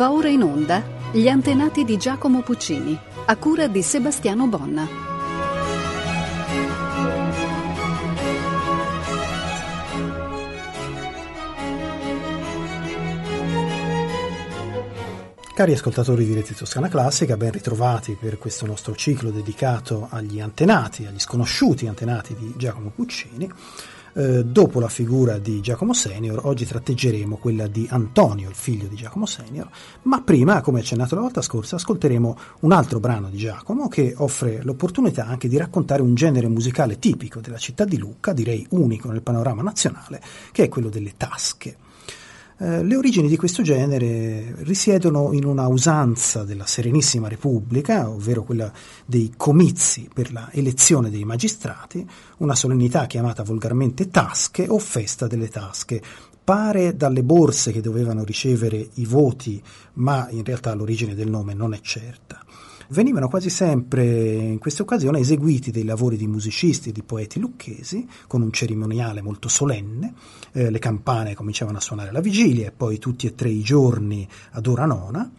Va ora in onda Gli antenati di Giacomo Puccini, a cura di Sebastiano Bonna. Cari ascoltatori di Rete Toscana Classica, ben ritrovati per questo nostro ciclo dedicato agli antenati, agli sconosciuti antenati di Giacomo Puccini. Eh, dopo la figura di Giacomo Senior, oggi tratteggeremo quella di Antonio, il figlio di Giacomo Senior, ma prima, come accennato la volta scorsa, ascolteremo un altro brano di Giacomo che offre l'opportunità anche di raccontare un genere musicale tipico della città di Lucca, direi unico nel panorama nazionale, che è quello delle tasche. Eh, le origini di questo genere risiedono in una usanza della Serenissima Repubblica, ovvero quella dei comizi per la elezione dei magistrati, una solennità chiamata volgarmente tasche o festa delle tasche. Pare dalle borse che dovevano ricevere i voti, ma in realtà l'origine del nome non è certa venivano quasi sempre in questa occasione eseguiti dei lavori di musicisti e di poeti lucchesi con un cerimoniale molto solenne, eh, le campane cominciavano a suonare alla vigilia e poi tutti e tre i giorni ad ora nona.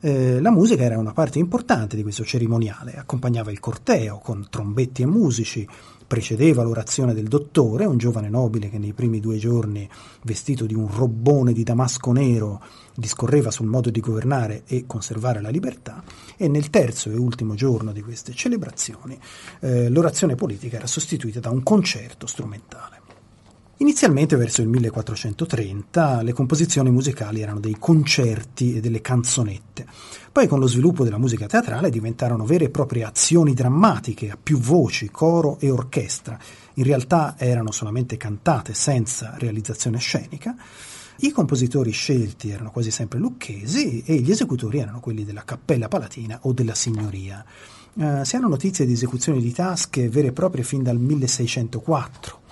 Eh, la musica era una parte importante di questo cerimoniale, accompagnava il corteo con trombetti e musici, precedeva l'orazione del dottore, un giovane nobile che nei primi due giorni, vestito di un robbone di damasco nero, discorreva sul modo di governare e conservare la libertà, e nel terzo e ultimo giorno di queste celebrazioni eh, l'orazione politica era sostituita da un concerto strumentale. Inizialmente verso il 1430 le composizioni musicali erano dei concerti e delle canzonette, poi con lo sviluppo della musica teatrale diventarono vere e proprie azioni drammatiche a più voci, coro e orchestra, in realtà erano solamente cantate senza realizzazione scenica, i compositori scelti erano quasi sempre lucchesi e gli esecutori erano quelli della Cappella Palatina o della Signoria. Uh, si hanno notizie di esecuzioni di tasche vere e proprie fin dal 1604.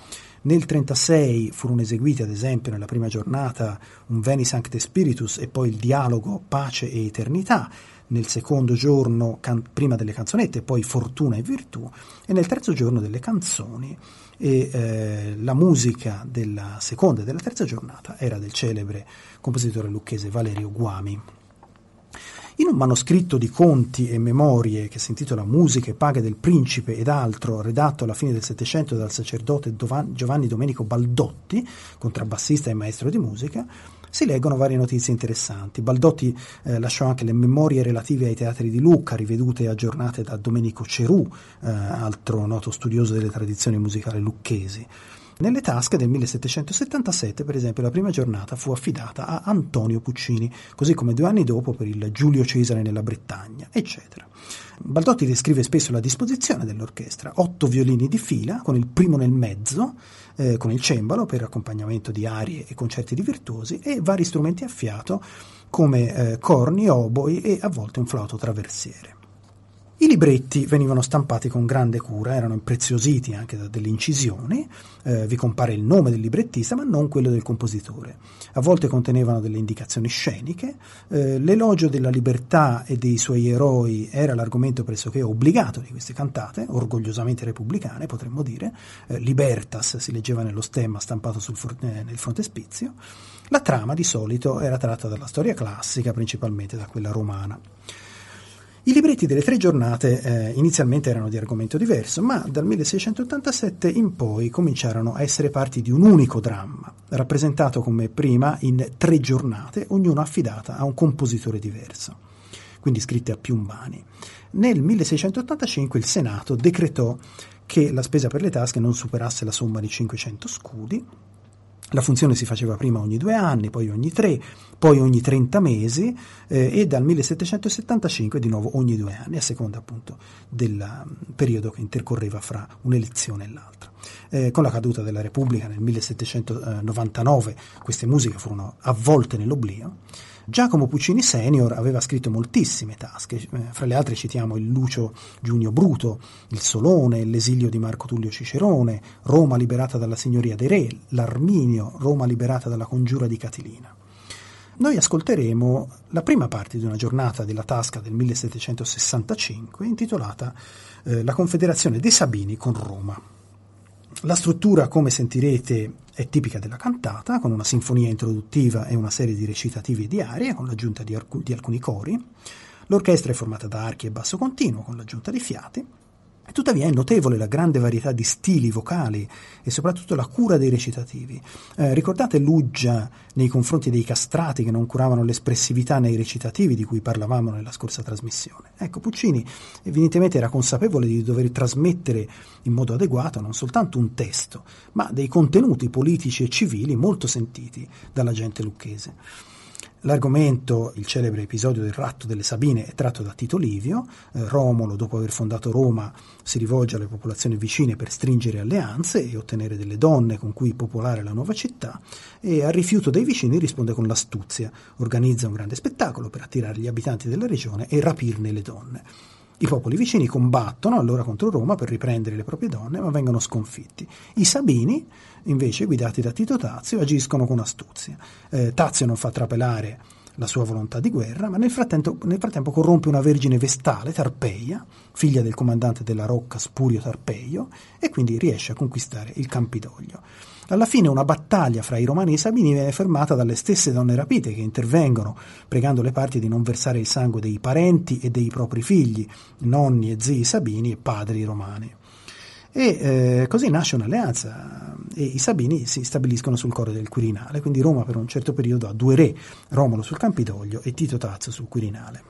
Nel 1936 furono eseguiti, ad esempio, nella prima giornata un Veni Sancte Spiritus e poi il dialogo Pace e Eternità, nel secondo giorno can- prima delle canzonette, poi Fortuna e Virtù, e nel terzo giorno delle canzoni. E eh, la musica della seconda e della terza giornata era del celebre compositore lucchese Valerio Guami. In un manoscritto di conti e memorie che si intitola Musiche, paghe del principe ed altro, redatto alla fine del Settecento dal sacerdote Giovanni Domenico Baldotti, contrabbassista e maestro di musica, si leggono varie notizie interessanti. Baldotti eh, lasciò anche le memorie relative ai teatri di Lucca, rivedute e aggiornate da Domenico Cerù, eh, altro noto studioso delle tradizioni musicali lucchesi. Nelle tasche del 1777, per esempio, la prima giornata fu affidata a Antonio Puccini, così come due anni dopo per il Giulio Cesare nella Bretagna, eccetera. Baldotti descrive spesso la disposizione dell'orchestra, otto violini di fila, con il primo nel mezzo, eh, con il cembalo per accompagnamento di arie e concerti di virtuosi, e vari strumenti a fiato come eh, corni, oboi e a volte un flauto traversiere. I libretti venivano stampati con grande cura, erano impreziositi anche da delle incisioni, eh, vi compare il nome del librettista ma non quello del compositore. A volte contenevano delle indicazioni sceniche, eh, l'elogio della libertà e dei suoi eroi era l'argomento pressoché obbligato di queste cantate, orgogliosamente repubblicane potremmo dire, eh, Libertas si leggeva nello stemma stampato for- eh, nel frontespizio, la trama di solito era tratta dalla storia classica, principalmente da quella romana. I libretti delle tre giornate eh, inizialmente erano di argomento diverso, ma dal 1687 in poi cominciarono a essere parti di un unico dramma, rappresentato come prima in tre giornate, ognuna affidata a un compositore diverso, quindi scritte a più mani. Nel 1685 il Senato decretò che la spesa per le tasche non superasse la somma di 500 scudi la funzione si faceva prima ogni due anni, poi ogni tre, poi ogni 30 mesi eh, e dal 1775 di nuovo ogni due anni, a seconda appunto del mm, periodo che intercorreva fra un'elezione e l'altra. Eh, con la caduta della Repubblica nel 1799 queste musiche furono avvolte nell'oblio Giacomo Puccini senior aveva scritto moltissime tasche, eh, fra le altre citiamo il Lucio Giunio Bruto, il Solone, l'esilio di Marco Tullio Cicerone, Roma liberata dalla signoria dei re, l'Arminio, Roma liberata dalla congiura di Catilina. Noi ascolteremo la prima parte di una giornata della tasca del 1765 intitolata eh, La Confederazione dei Sabini con Roma. La struttura, come sentirete, è tipica della cantata, con una sinfonia introduttiva e una serie di recitativi di arie, con l'aggiunta di, arc- di alcuni cori. L'orchestra è formata da archi e basso continuo, con l'aggiunta di fiati. Tuttavia è notevole la grande varietà di stili vocali e soprattutto la cura dei recitativi. Eh, ricordate l'uggia nei confronti dei castrati che non curavano l'espressività nei recitativi di cui parlavamo nella scorsa trasmissione? Ecco, Puccini evidentemente era consapevole di dover trasmettere in modo adeguato non soltanto un testo, ma dei contenuti politici e civili molto sentiti dalla gente lucchese. L'argomento, il celebre episodio del ratto delle Sabine, è tratto da Tito Livio. Eh, Romolo, dopo aver fondato Roma, si rivolge alle popolazioni vicine per stringere alleanze e ottenere delle donne con cui popolare la nuova città e al rifiuto dei vicini risponde con l'astuzia, organizza un grande spettacolo per attirare gli abitanti della regione e rapirne le donne. I popoli vicini combattono allora contro Roma per riprendere le proprie donne, ma vengono sconfitti. I Sabini, invece, guidati da Tito Tazio, agiscono con astuzia. Eh, Tazio non fa trapelare la sua volontà di guerra, ma nel frattempo, nel frattempo, corrompe una vergine vestale, Tarpeia, figlia del comandante della Rocca Spurio Tarpeio, e quindi riesce a conquistare il Campidoglio. Alla fine una battaglia fra i romani e i sabini viene fermata dalle stesse donne rapite che intervengono, pregando le parti di non versare il sangue dei parenti e dei propri figli, nonni e zii sabini e padri romani. E eh, così nasce un'alleanza e i Sabini si stabiliscono sul Coro del Quirinale, quindi Roma per un certo periodo ha due re, Romolo sul Campidoglio e Tito Tazio sul Quirinale.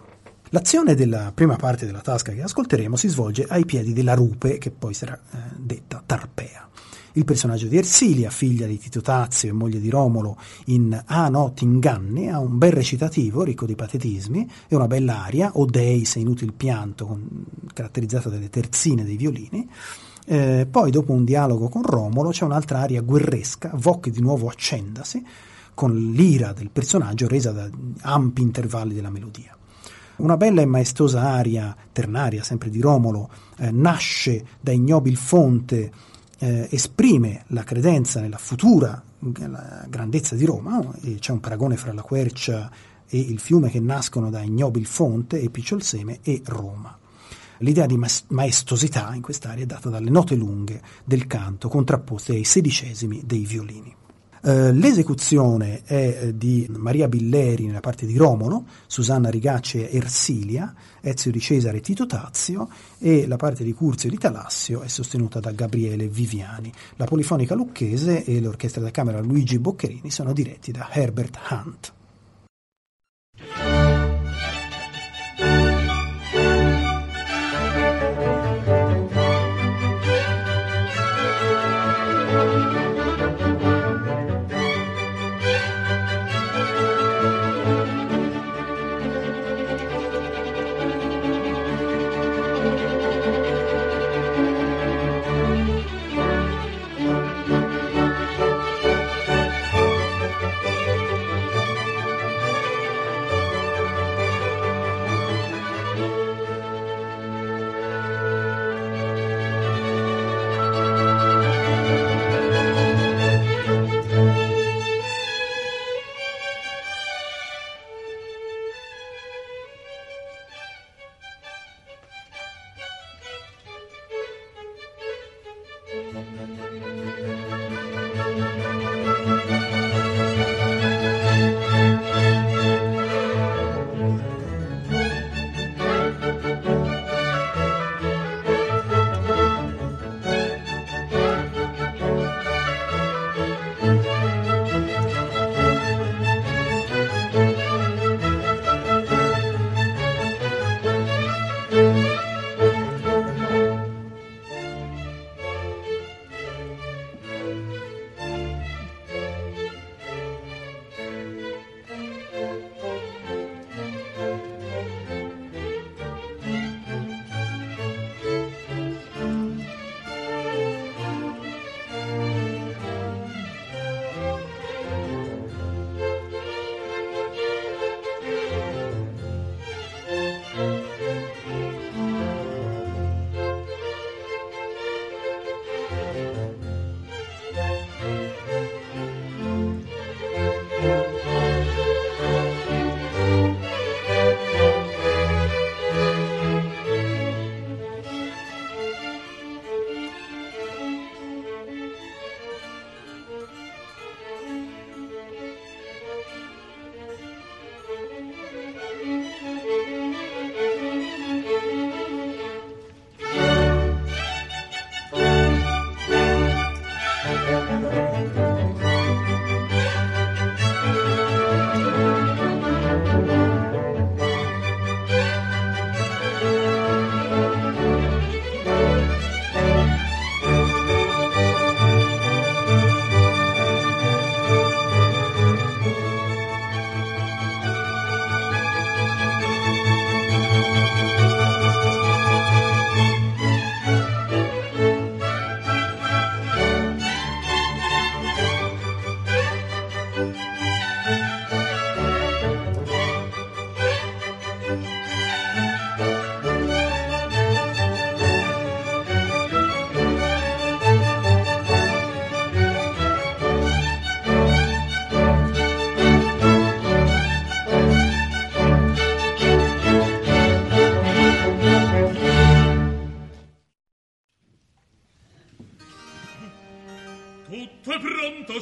L'azione della prima parte della tasca che ascolteremo si svolge ai piedi della rupe, che poi sarà eh, detta Tarpea. Il personaggio di Ersilia, figlia di Tito Tazio e moglie di Romolo, in Ah no, t'inganni, ha un bel recitativo ricco di patetismi e una bella aria, O Dei se inutil pianto, con, caratterizzata dalle terzine dei violini. Eh, poi, dopo un dialogo con Romolo, c'è un'altra aria guerresca, Voc di nuovo accendasi, con l'ira del personaggio resa da ampi intervalli della melodia. Una bella e maestosa aria ternaria, sempre di Romolo, eh, nasce da ignobil fonte eh, esprime la credenza nella futura la grandezza di Roma, c'è un paragone fra la quercia e il fiume che nascono da ignobil fonte e picciolseme e Roma. L'idea di maestosità in quest'area è data dalle note lunghe del canto contrapposte ai sedicesimi dei violini. Eh, l'esecuzione è eh, di Maria Billeri nella parte di Romolo, Susanna Rigacci e Ersilia, Ezio di Cesare e Tito Tazio e la parte di Curzio di Talassio è sostenuta da Gabriele Viviani. La polifonica lucchese e l'orchestra da camera Luigi Boccherini sono diretti da Herbert Hunt.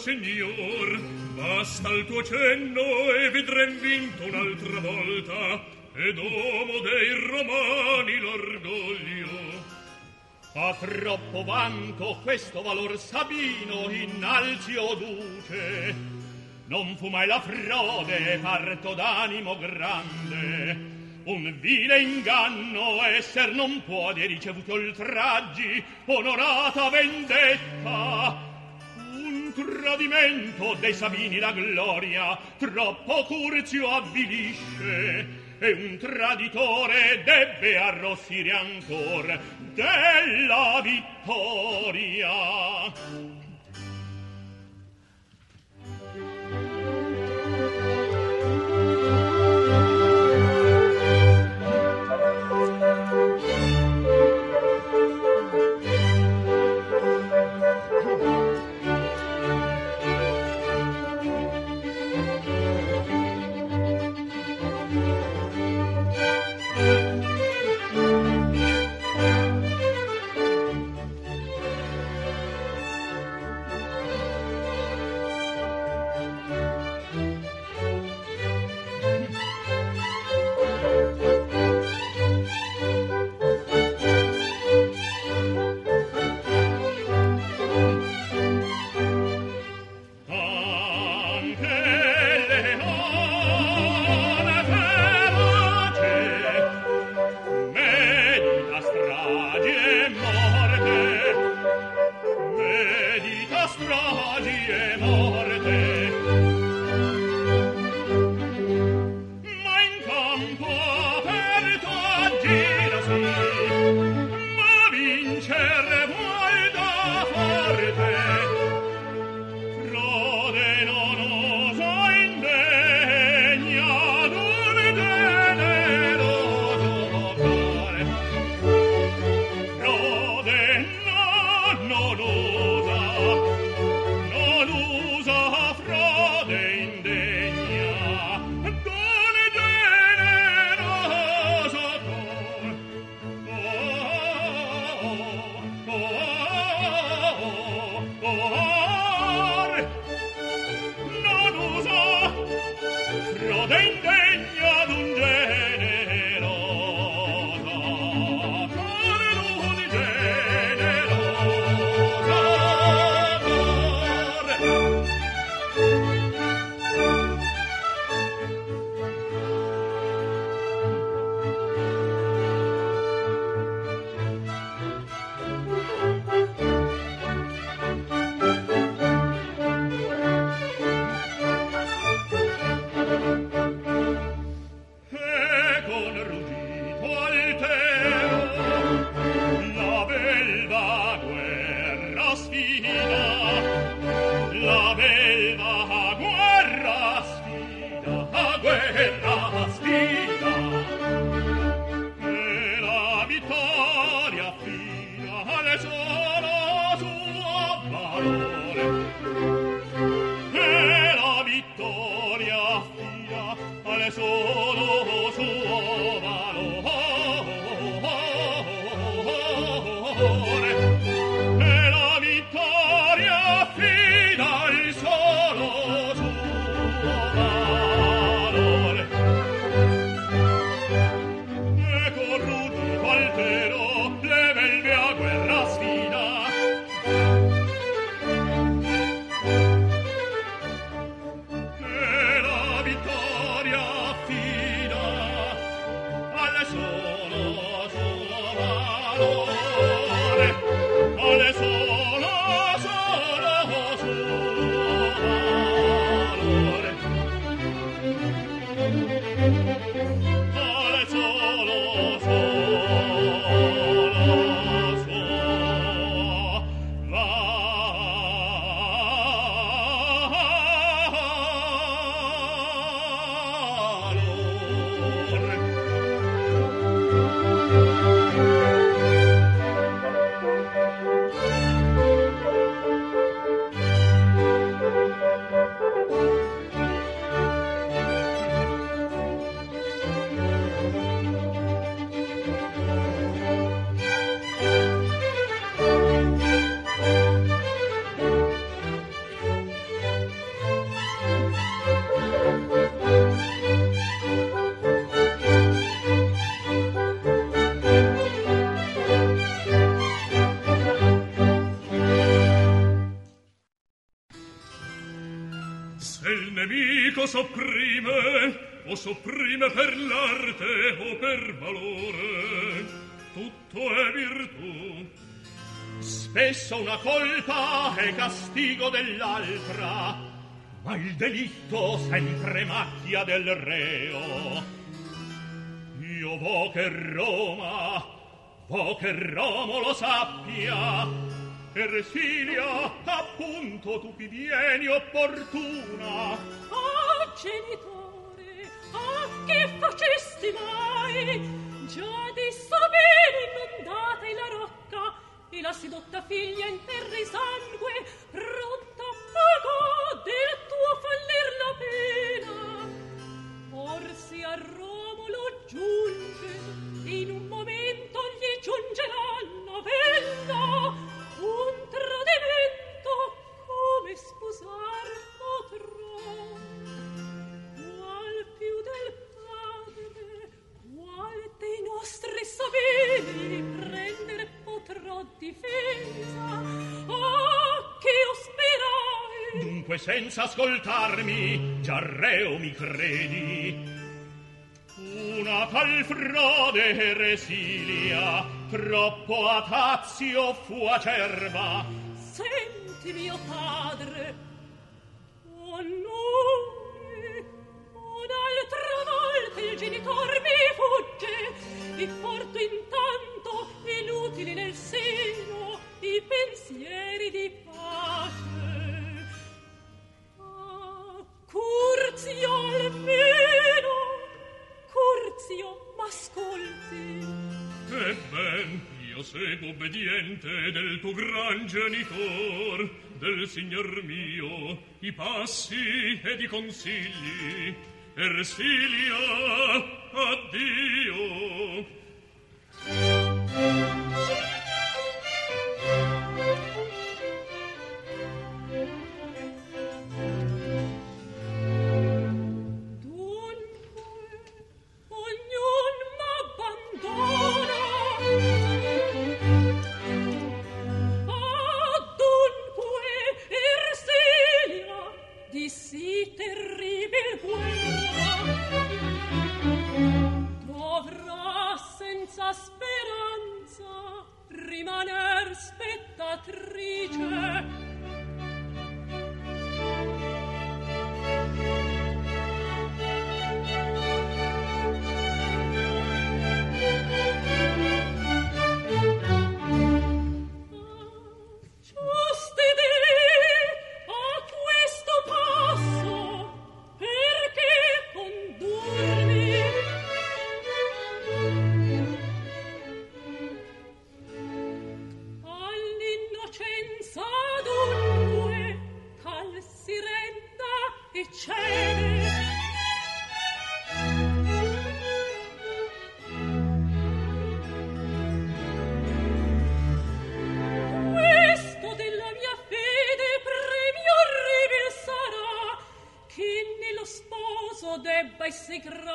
signor, basta il tuo cenno e vedrem vinto un'altra volta, ed uomo dei romani l'orgoglio. A troppo vanto questo valor sabino innalzi o duce, non fu mai la frode parto d'animo grande, un vile inganno esser non può di ricevuti oltraggi, onorata vendetta, Tradimento dei Sabini la gloria, troppo curzio avvilisce, e un traditore debbe arrossire ancor della vittoria. È castigo dell'altra ma il delitto sempre macchia del reo io vo che Roma vo che Romolo sappia Ersilia, appunto tu qui vieni opportuna. Ah, genitore, ah, che facesti mai? Già di bene inondate la rocca e la sedotta figlia in terra senza ascoltarmi già reo mi credi? Una tal frode resilia troppo atazio fu acerba. Senti mio padre i passi ed i consigli. Ersilia, a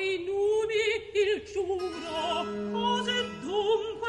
ai numi il giuro cose dum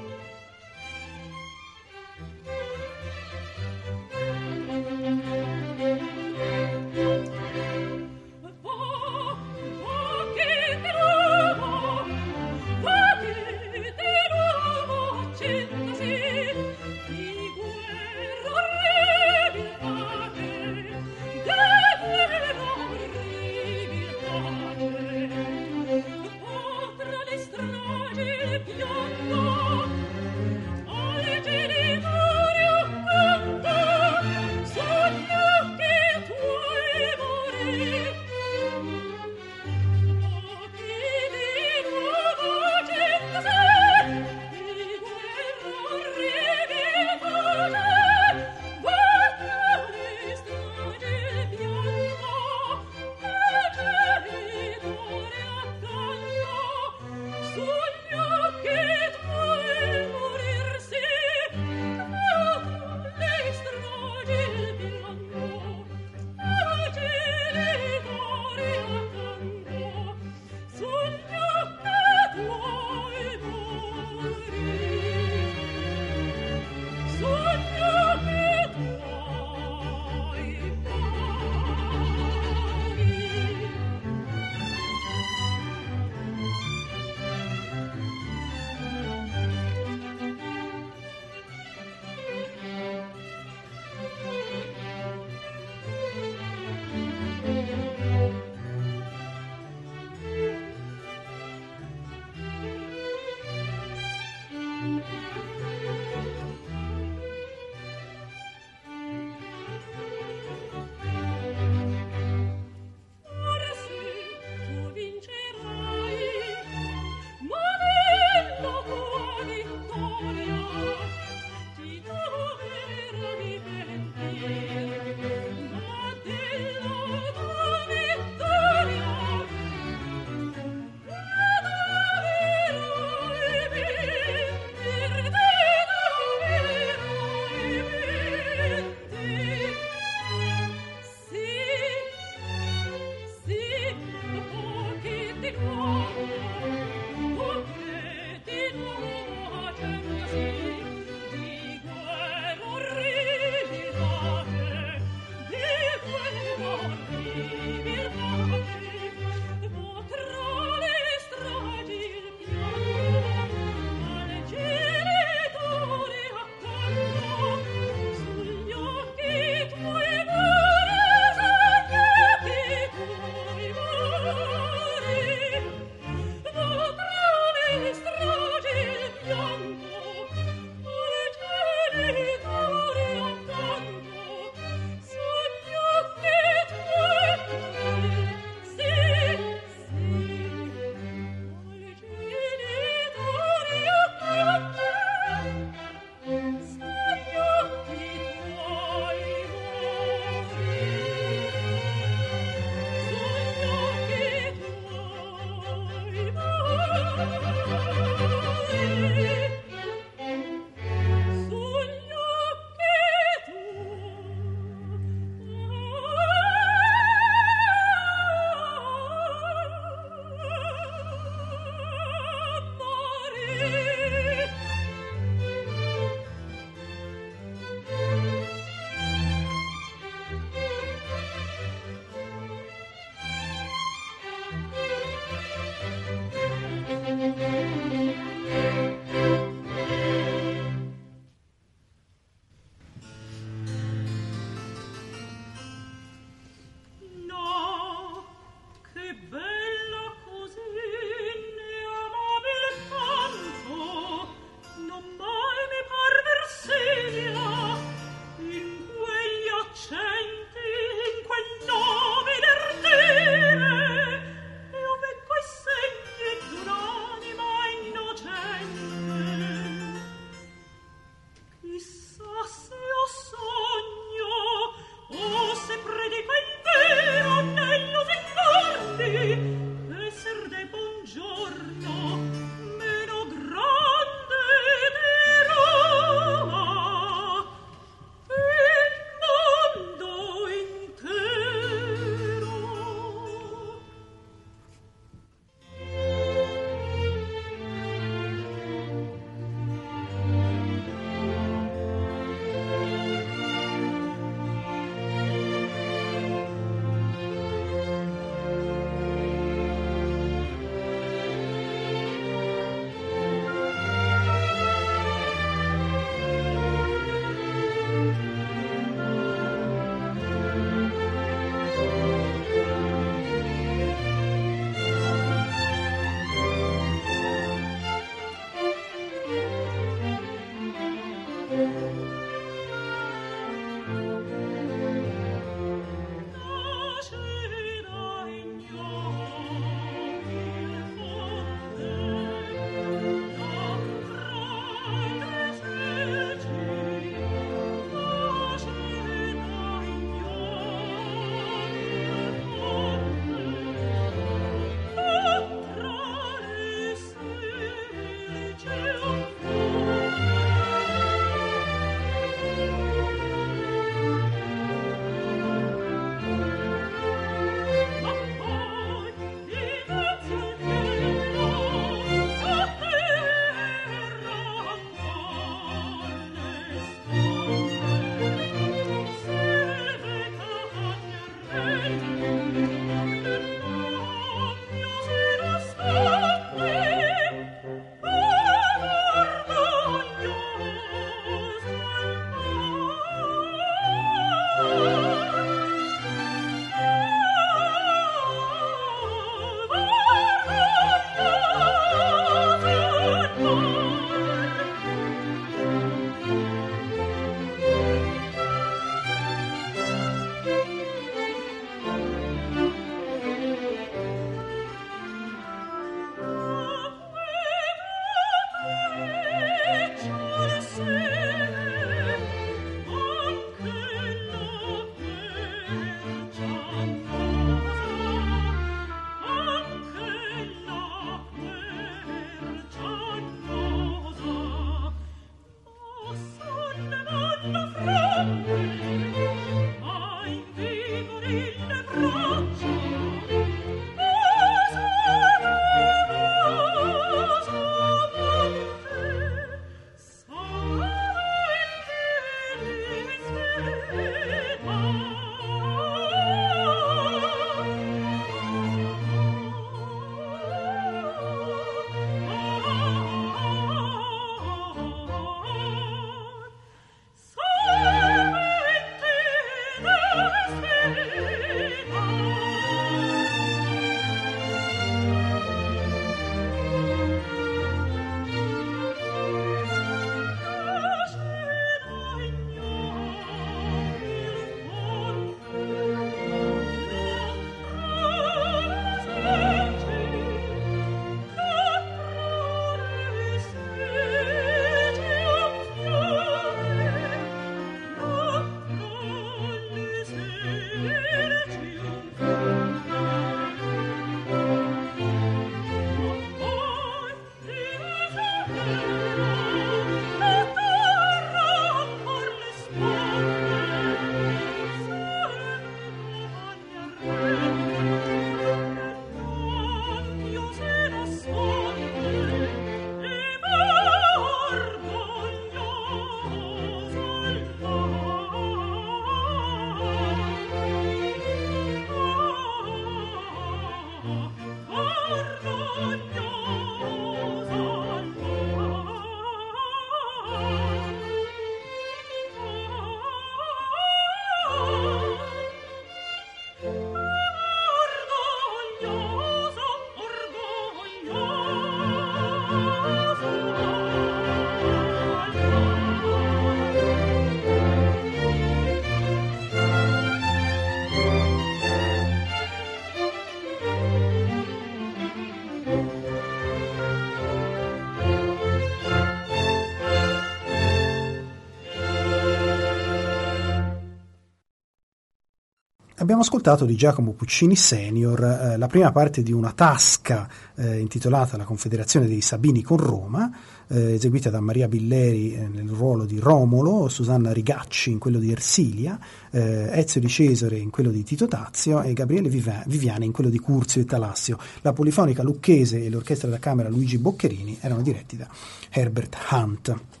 abbiamo ascoltato di Giacomo Puccini Senior eh, la prima parte di una tasca eh, intitolata La Confederazione dei Sabini con Roma, eh, eseguita da Maria Billeri eh, nel ruolo di Romolo, Susanna Rigacci in quello di Ersilia, eh, Ezio di Cesare in quello di Tito Tazio e Gabriele Viviani in quello di Curzio e Talassio. La polifonica lucchese e l'orchestra da camera Luigi Boccherini erano diretti da Herbert Hunt.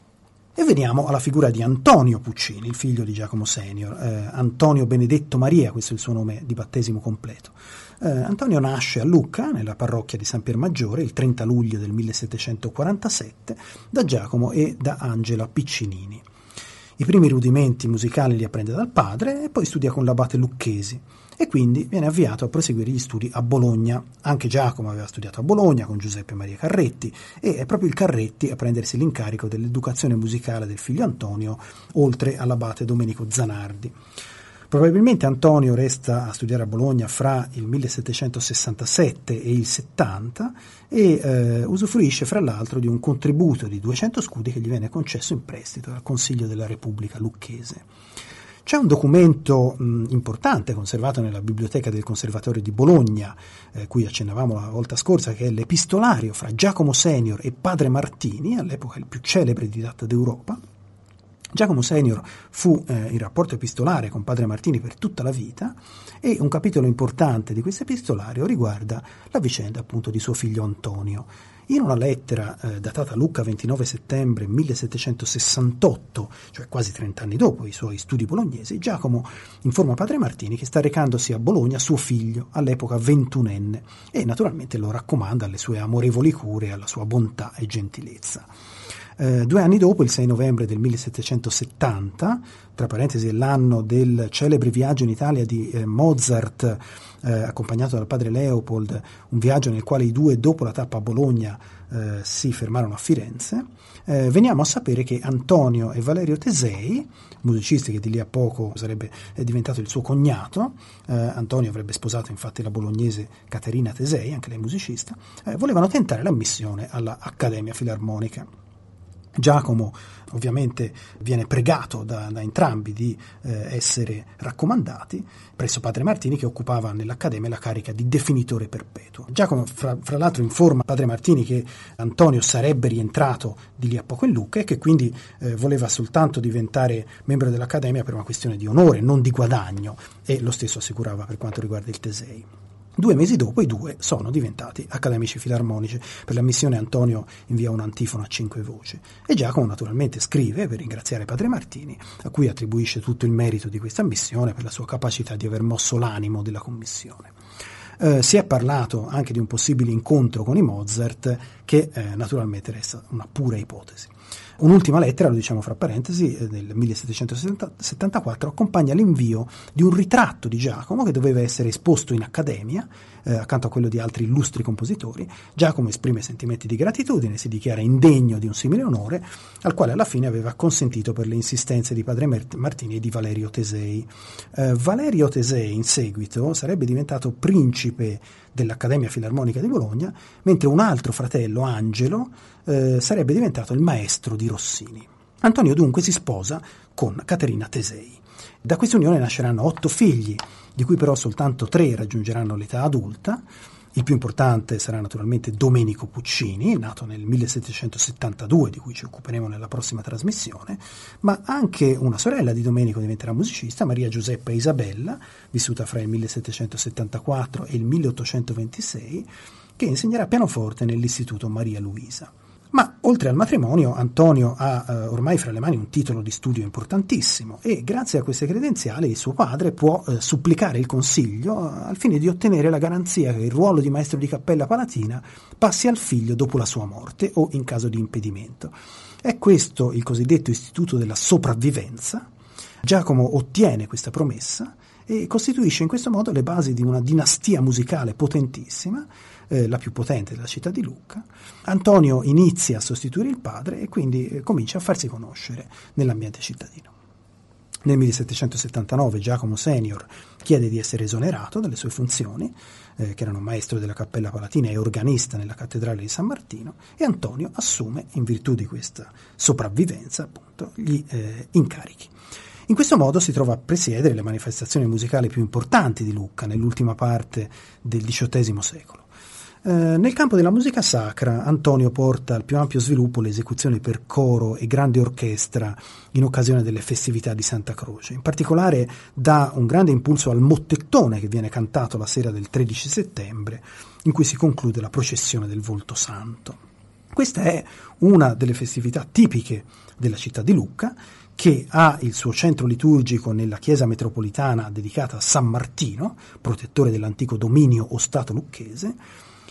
E veniamo alla figura di Antonio Puccini, il figlio di Giacomo Senior, eh, Antonio Benedetto Maria, questo è il suo nome di battesimo completo. Eh, Antonio nasce a Lucca, nella parrocchia di San Piermaggiore, il 30 luglio del 1747, da Giacomo e da Angela Piccinini. I primi rudimenti musicali li apprende dal padre e poi studia con l'abate Lucchesi e quindi viene avviato a proseguire gli studi a Bologna. Anche Giacomo aveva studiato a Bologna con Giuseppe Maria Carretti e è proprio il Carretti a prendersi l'incarico dell'educazione musicale del figlio Antonio, oltre all'abate Domenico Zanardi. Probabilmente Antonio resta a studiare a Bologna fra il 1767 e il 70 e eh, usufruisce fra l'altro di un contributo di 200 scudi che gli viene concesso in prestito dal Consiglio della Repubblica Lucchese. C'è un documento mh, importante conservato nella biblioteca del Conservatorio di Bologna, eh, cui accennavamo la volta scorsa, che è l'epistolario fra Giacomo Senior e Padre Martini, all'epoca il più celebre didatta d'Europa. Giacomo Senior fu eh, in rapporto epistolare con Padre Martini per tutta la vita e un capitolo importante di questo epistolario riguarda la vicenda appunto di suo figlio Antonio. In una lettera eh, datata Lucca 29 settembre 1768, cioè quasi 30 anni dopo i suoi studi bolognesi, Giacomo informa padre Martini che sta recandosi a Bologna suo figlio, all'epoca ventunenne, e naturalmente lo raccomanda alle sue amorevoli cure alla sua bontà e gentilezza. Eh, due anni dopo, il 6 novembre del 1770, tra parentesi l'anno del celebre viaggio in Italia di eh, Mozart, eh, accompagnato dal padre Leopold, un viaggio nel quale i due, dopo la tappa a Bologna, eh, si fermarono a Firenze, eh, veniamo a sapere che Antonio e Valerio Tesei, musicisti che di lì a poco sarebbe diventato il suo cognato, eh, Antonio avrebbe sposato infatti la bolognese Caterina Tesei, anche lei musicista, volevano tentare l'ammissione alla Accademia Filarmonica. Giacomo ovviamente viene pregato da, da entrambi di eh, essere raccomandati presso Padre Martini che occupava nell'Accademia la carica di definitore perpetuo. Giacomo fra, fra, l'altro informa Padre Martini che Antonio sarebbe rientrato di lì a poco in Lucca e che quindi eh, voleva soltanto diventare membro dell'Accademia per una questione di onore, non di guadagno e lo stesso assicurava per quanto riguarda il Tesei. Due mesi dopo i due sono diventati accademici filarmonici. Per la missione Antonio invia un'antifona a cinque voci e Giacomo naturalmente scrive per ringraziare Padre Martini, a cui attribuisce tutto il merito di questa missione per la sua capacità di aver mosso l'animo della commissione. Eh, si è parlato anche di un possibile incontro con i Mozart, che eh, naturalmente resta una pura ipotesi. Un'ultima lettera, lo diciamo fra parentesi, eh, del 1774 accompagna l'invio di un ritratto di Giacomo che doveva essere esposto in accademia eh, accanto a quello di altri illustri compositori. Giacomo esprime sentimenti di gratitudine, si dichiara indegno di un simile onore, al quale alla fine aveva consentito per le insistenze di padre Martini e di Valerio Tesei. Eh, Valerio Tesei in seguito sarebbe diventato principe dell'Accademia Filarmonica di Bologna, mentre un altro fratello, Angelo, eh, sarebbe diventato il maestro di Rossini. Antonio dunque si sposa con Caterina Tesei. Da questa unione nasceranno otto figli, di cui però soltanto tre raggiungeranno l'età adulta. Il più importante sarà naturalmente Domenico Puccini, nato nel 1772, di cui ci occuperemo nella prossima trasmissione, ma anche una sorella di Domenico diventerà musicista, Maria Giuseppa Isabella, vissuta fra il 1774 e il 1826, che insegnerà pianoforte nell'Istituto Maria Luisa. Ma oltre al matrimonio, Antonio ha eh, ormai fra le mani un titolo di studio importantissimo e grazie a queste credenziali suo padre può eh, supplicare il consiglio eh, al fine di ottenere la garanzia che il ruolo di maestro di cappella palatina passi al figlio dopo la sua morte o in caso di impedimento. È questo il cosiddetto istituto della sopravvivenza. Giacomo ottiene questa promessa e costituisce in questo modo le basi di una dinastia musicale potentissima eh, la più potente della città di Lucca, Antonio inizia a sostituire il padre e quindi eh, comincia a farsi conoscere nell'ambiente cittadino. Nel 1779 Giacomo Senior chiede di essere esonerato dalle sue funzioni, eh, che erano maestro della Cappella Palatina e organista nella cattedrale di San Martino, e Antonio assume, in virtù di questa sopravvivenza, appunto, gli eh, incarichi. In questo modo si trova a presiedere le manifestazioni musicali più importanti di Lucca nell'ultima parte del XVIII secolo. Eh, nel campo della musica sacra, Antonio porta al più ampio sviluppo le esecuzioni per coro e grande orchestra in occasione delle festività di Santa Croce. In particolare dà un grande impulso al mottettone che viene cantato la sera del 13 settembre, in cui si conclude la processione del Volto Santo. Questa è una delle festività tipiche della città di Lucca, che ha il suo centro liturgico nella chiesa metropolitana dedicata a San Martino, protettore dell'antico dominio o stato lucchese,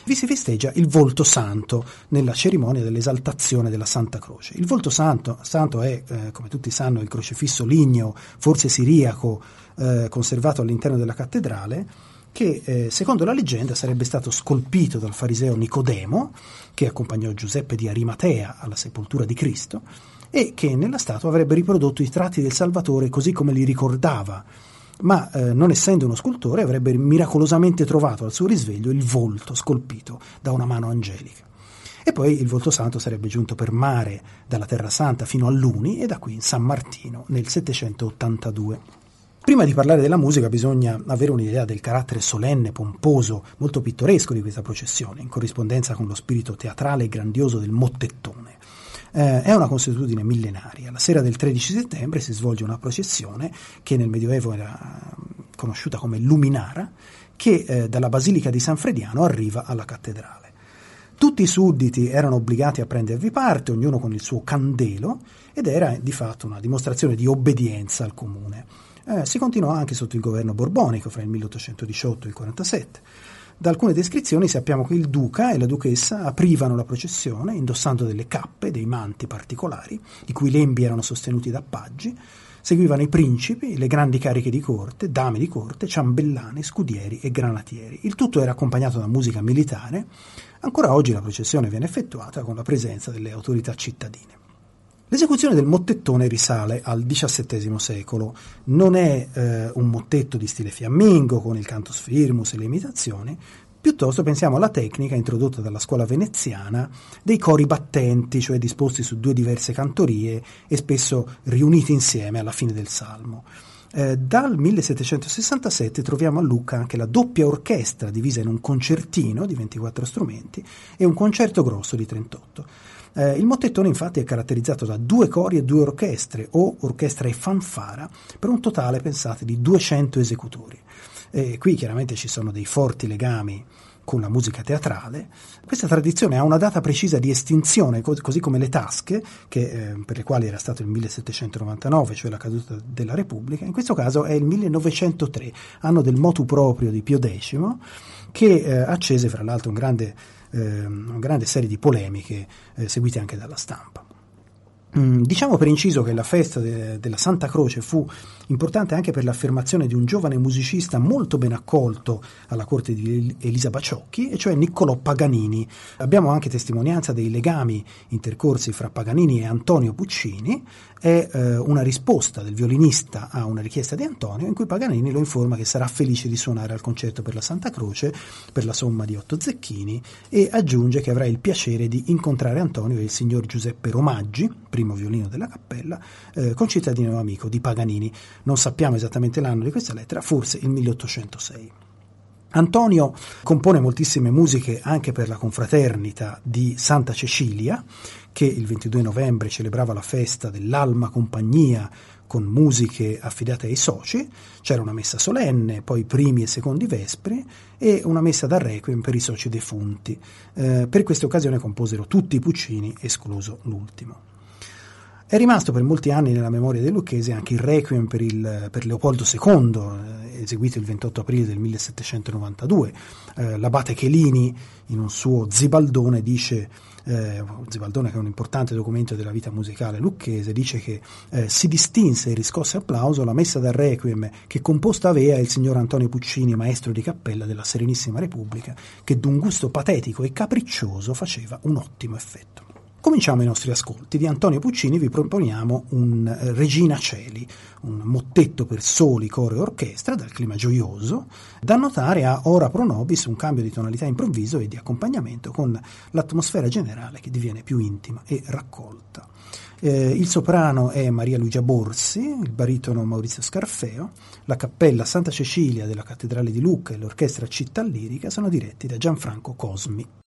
vi si festeggia il volto santo nella cerimonia dell'esaltazione della Santa Croce. Il volto santo, santo è, eh, come tutti sanno, il crocefisso ligneo, forse siriaco, eh, conservato all'interno della cattedrale, che eh, secondo la leggenda sarebbe stato scolpito dal fariseo Nicodemo, che accompagnò Giuseppe di Arimatea alla sepoltura di Cristo, e che nella statua avrebbe riprodotto i tratti del Salvatore così come li ricordava ma eh, non essendo uno scultore avrebbe miracolosamente trovato al suo risveglio il volto scolpito da una mano angelica. E poi il volto santo sarebbe giunto per mare dalla Terra Santa fino a Luni e da qui in San Martino nel 782. Prima di parlare della musica bisogna avere un'idea del carattere solenne, pomposo, molto pittoresco di questa processione, in corrispondenza con lo spirito teatrale e grandioso del mottettone. Eh, è una consuetudine millenaria. La sera del 13 settembre si svolge una processione che nel Medioevo era conosciuta come Luminara, che eh, dalla Basilica di San Frediano arriva alla cattedrale. Tutti i sudditi erano obbligati a prendervi parte, ognuno con il suo candelo, ed era di fatto una dimostrazione di obbedienza al comune. Eh, si continuò anche sotto il governo borbonico fra il 1818 e il 47. Da alcune descrizioni sappiamo che il duca e la duchessa aprivano la processione indossando delle cappe, dei manti particolari, i cui lembi erano sostenuti da paggi, seguivano i principi, le grandi cariche di corte, dame di corte, ciambellani, scudieri e granatieri. Il tutto era accompagnato da musica militare. Ancora oggi la processione viene effettuata con la presenza delle autorità cittadine. L'esecuzione del mottettone risale al XVII secolo. Non è eh, un mottetto di stile fiammingo con il cantus firmus e le imitazioni, piuttosto pensiamo alla tecnica introdotta dalla scuola veneziana dei cori battenti, cioè disposti su due diverse cantorie e spesso riuniti insieme alla fine del salmo. Eh, dal 1767 troviamo a Lucca anche la doppia orchestra divisa in un concertino di 24 strumenti e un concerto grosso di 38. Eh, il mottettone infatti è caratterizzato da due cori e due orchestre o orchestra e fanfara per un totale, pensate, di 200 esecutori. E qui chiaramente ci sono dei forti legami con la musica teatrale. Questa tradizione ha una data precisa di estinzione, così come le tasche, che, eh, per le quali era stato il 1799, cioè la caduta della Repubblica. In questo caso è il 1903, anno del motu proprio di Pio X, che eh, accese fra l'altro un grande eh, una grande serie di polemiche eh, seguite anche dalla stampa. Mm, diciamo per inciso che la festa de- della Santa Croce fu importante anche per l'affermazione di un giovane musicista molto ben accolto alla corte di Elisa Baciocchi, e cioè Niccolò Paganini. Abbiamo anche testimonianza dei legami intercorsi fra Paganini e Antonio Puccini, è eh, una risposta del violinista a una richiesta di Antonio in cui Paganini lo informa che sarà felice di suonare al concerto per la Santa Croce per la somma di otto zecchini e aggiunge che avrà il piacere di incontrare Antonio e il signor Giuseppe Romaggi, primo violino della cappella, eh, concittadino amico di Paganini. Non sappiamo esattamente l'anno di questa lettera, forse il 1806. Antonio compone moltissime musiche anche per la confraternita di Santa Cecilia, che il 22 novembre celebrava la festa dell'Alma Compagnia con musiche affidate ai soci, c'era una messa solenne, poi primi e secondi vespri e una messa da requiem per i soci defunti. Eh, per questa occasione composero tutti i Puccini, escluso l'ultimo. È rimasto per molti anni nella memoria dei lucchesi anche il Requiem per, il, per Leopoldo II, eh, eseguito il 28 aprile del 1792. Eh, l'abate Chelini, in un suo Zibaldone, dice eh, Zibaldone che è un importante documento della vita musicale lucchese, dice che eh, si distinse e riscosse applauso la messa da Requiem che composta aveva il signor Antonio Puccini, maestro di cappella della Serenissima Repubblica, che d'un gusto patetico e capriccioso faceva un ottimo effetto. Cominciamo i nostri ascolti. Di Antonio Puccini vi proponiamo un eh, Regina Celi, un mottetto per soli, coro e orchestra dal clima gioioso, da notare a ora pro nobis un cambio di tonalità improvviso e di accompagnamento con l'atmosfera generale che diviene più intima e raccolta. Eh, il soprano è Maria Luigia Borsi, il baritono Maurizio Scarfeo, la cappella Santa Cecilia della Cattedrale di Lucca e l'orchestra Città Lirica sono diretti da Gianfranco Cosmi.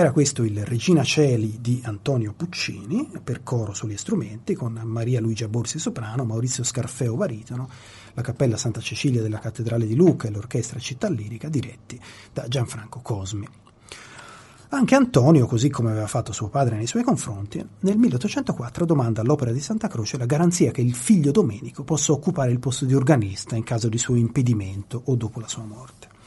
Era questo il Regina Celi di Antonio Puccini, per coro sugli strumenti, con Maria Luigia Borsi soprano, Maurizio Scarfeo baritono, la Cappella Santa Cecilia della Cattedrale di Lucca e l'Orchestra Città Lirica, diretti da Gianfranco Cosmi. Anche Antonio, così come aveva fatto suo padre nei suoi confronti, nel 1804 domanda all'Opera di Santa Croce la garanzia che il figlio Domenico possa occupare il posto di organista in caso di suo impedimento o dopo la sua morte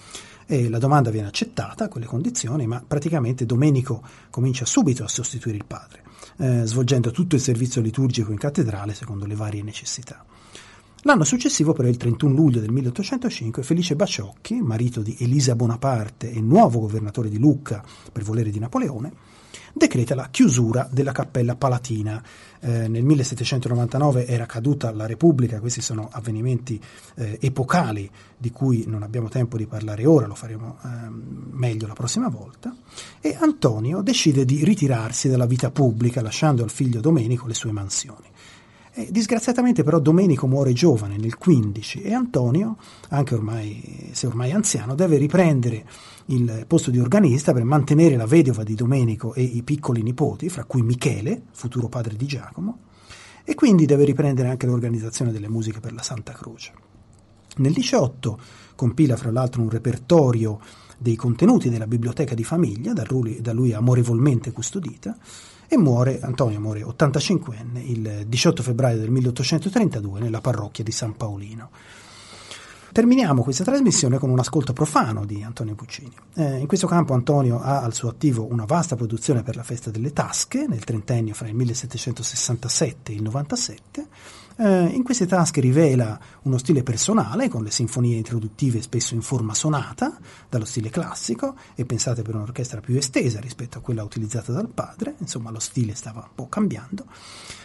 e la domanda viene accettata a quelle condizioni, ma praticamente Domenico comincia subito a sostituire il padre, eh, svolgendo tutto il servizio liturgico in cattedrale secondo le varie necessità. L'anno successivo, però, il 31 luglio del 1805, Felice Baciocchi, marito di Elisa Bonaparte e nuovo governatore di Lucca per volere di Napoleone, decreta la chiusura della Cappella Palatina. Eh, nel 1799 era caduta la Repubblica, questi sono avvenimenti eh, epocali di cui non abbiamo tempo di parlare ora, lo faremo eh, meglio la prossima volta, e Antonio decide di ritirarsi dalla vita pubblica lasciando al figlio Domenico le sue mansioni. E, disgraziatamente però Domenico muore giovane nel 15 e Antonio, anche ormai, se ormai anziano, deve riprendere il posto di organista per mantenere la vedova di Domenico e i piccoli nipoti, fra cui Michele, futuro padre di Giacomo, e quindi deve riprendere anche l'organizzazione delle musiche per la Santa Croce. Nel 18 compila fra l'altro un repertorio dei contenuti della biblioteca di famiglia, da lui, da lui amorevolmente custodita, e muore, Antonio muore 85enne il 18 febbraio del 1832 nella parrocchia di San Paolino. Terminiamo questa trasmissione con un ascolto profano di Antonio Puccini. Eh, in questo campo Antonio ha al suo attivo una vasta produzione per la festa delle tasche nel trentennio fra il 1767 e il 97 eh, in queste tasche rivela uno stile personale, con le sinfonie introduttive spesso in forma sonata, dallo stile classico, e pensate per un'orchestra più estesa rispetto a quella utilizzata dal padre, insomma lo stile stava un po' cambiando.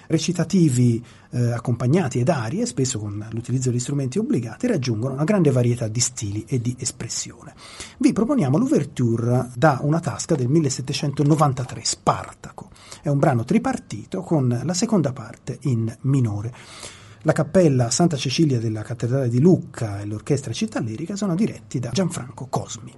Recitativi eh, accompagnati ed arie, spesso con l'utilizzo di strumenti obbligati, raggiungono una grande varietà di stili e di espressione. Vi proponiamo l'ouverture da una tasca del 1793, Spartaco. È un brano tripartito con la seconda parte in minore. La cappella Santa Cecilia della Cattedrale di Lucca e l'orchestra Città Lirica sono diretti da Gianfranco Cosmi.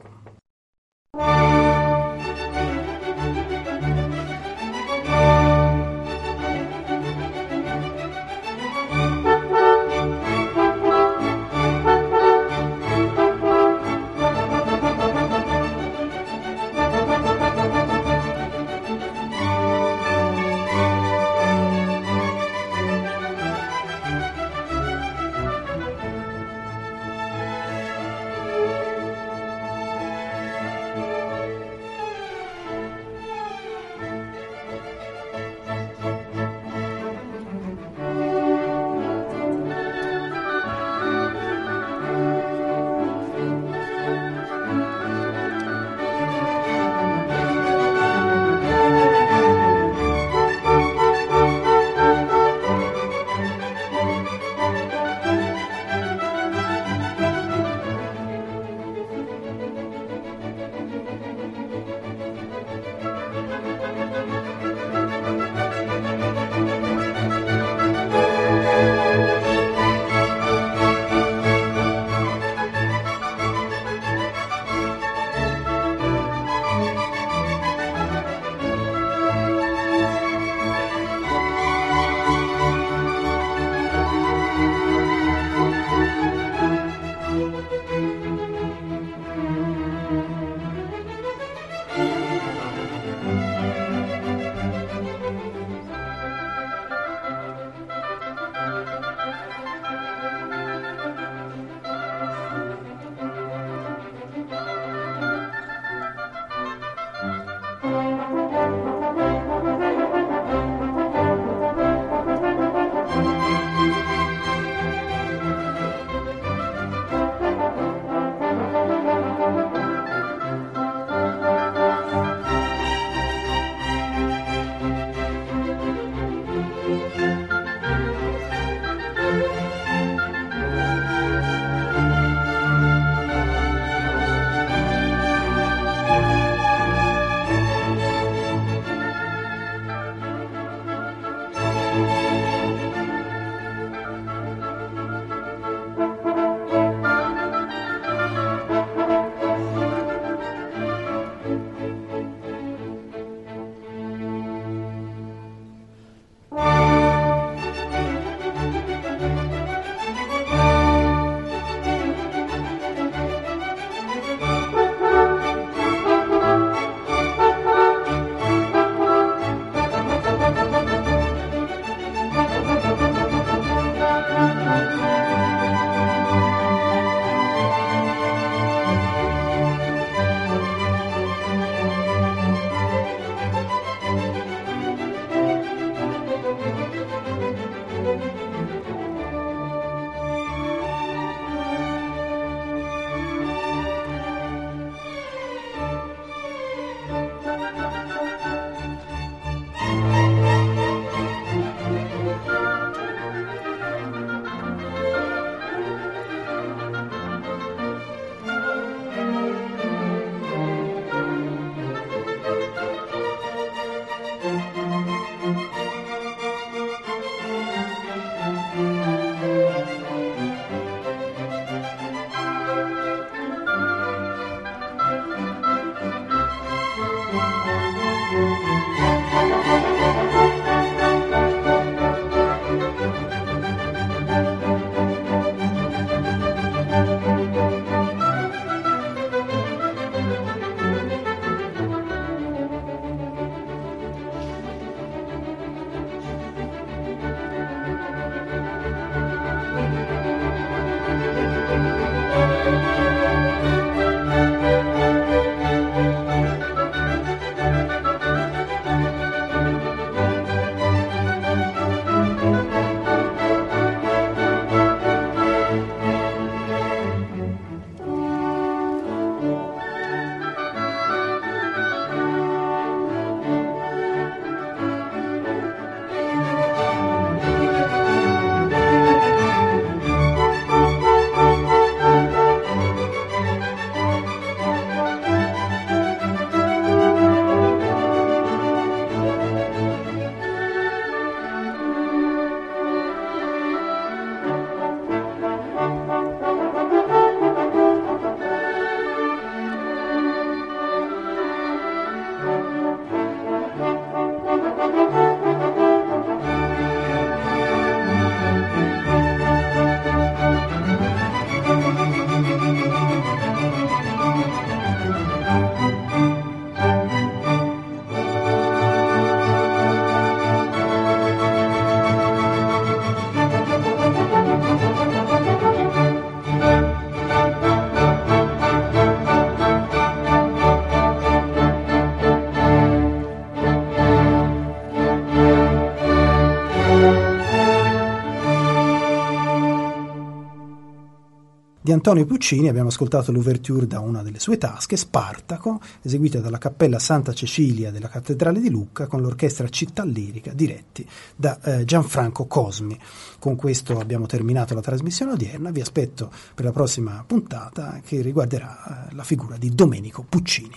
Di Antonio Puccini abbiamo ascoltato l'ouverture da una delle sue tasche, Spartaco, eseguita dalla Cappella Santa Cecilia della Cattedrale di Lucca con l'orchestra Città Lirica, diretti da eh, Gianfranco Cosmi. Con questo abbiamo terminato la trasmissione odierna, vi aspetto per la prossima puntata che riguarderà eh, la figura di Domenico Puccini.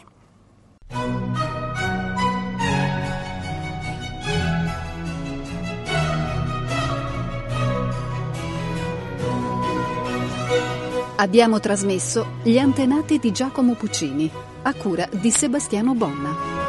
Abbiamo trasmesso Gli antenati di Giacomo Puccini, a cura di Sebastiano Bonna.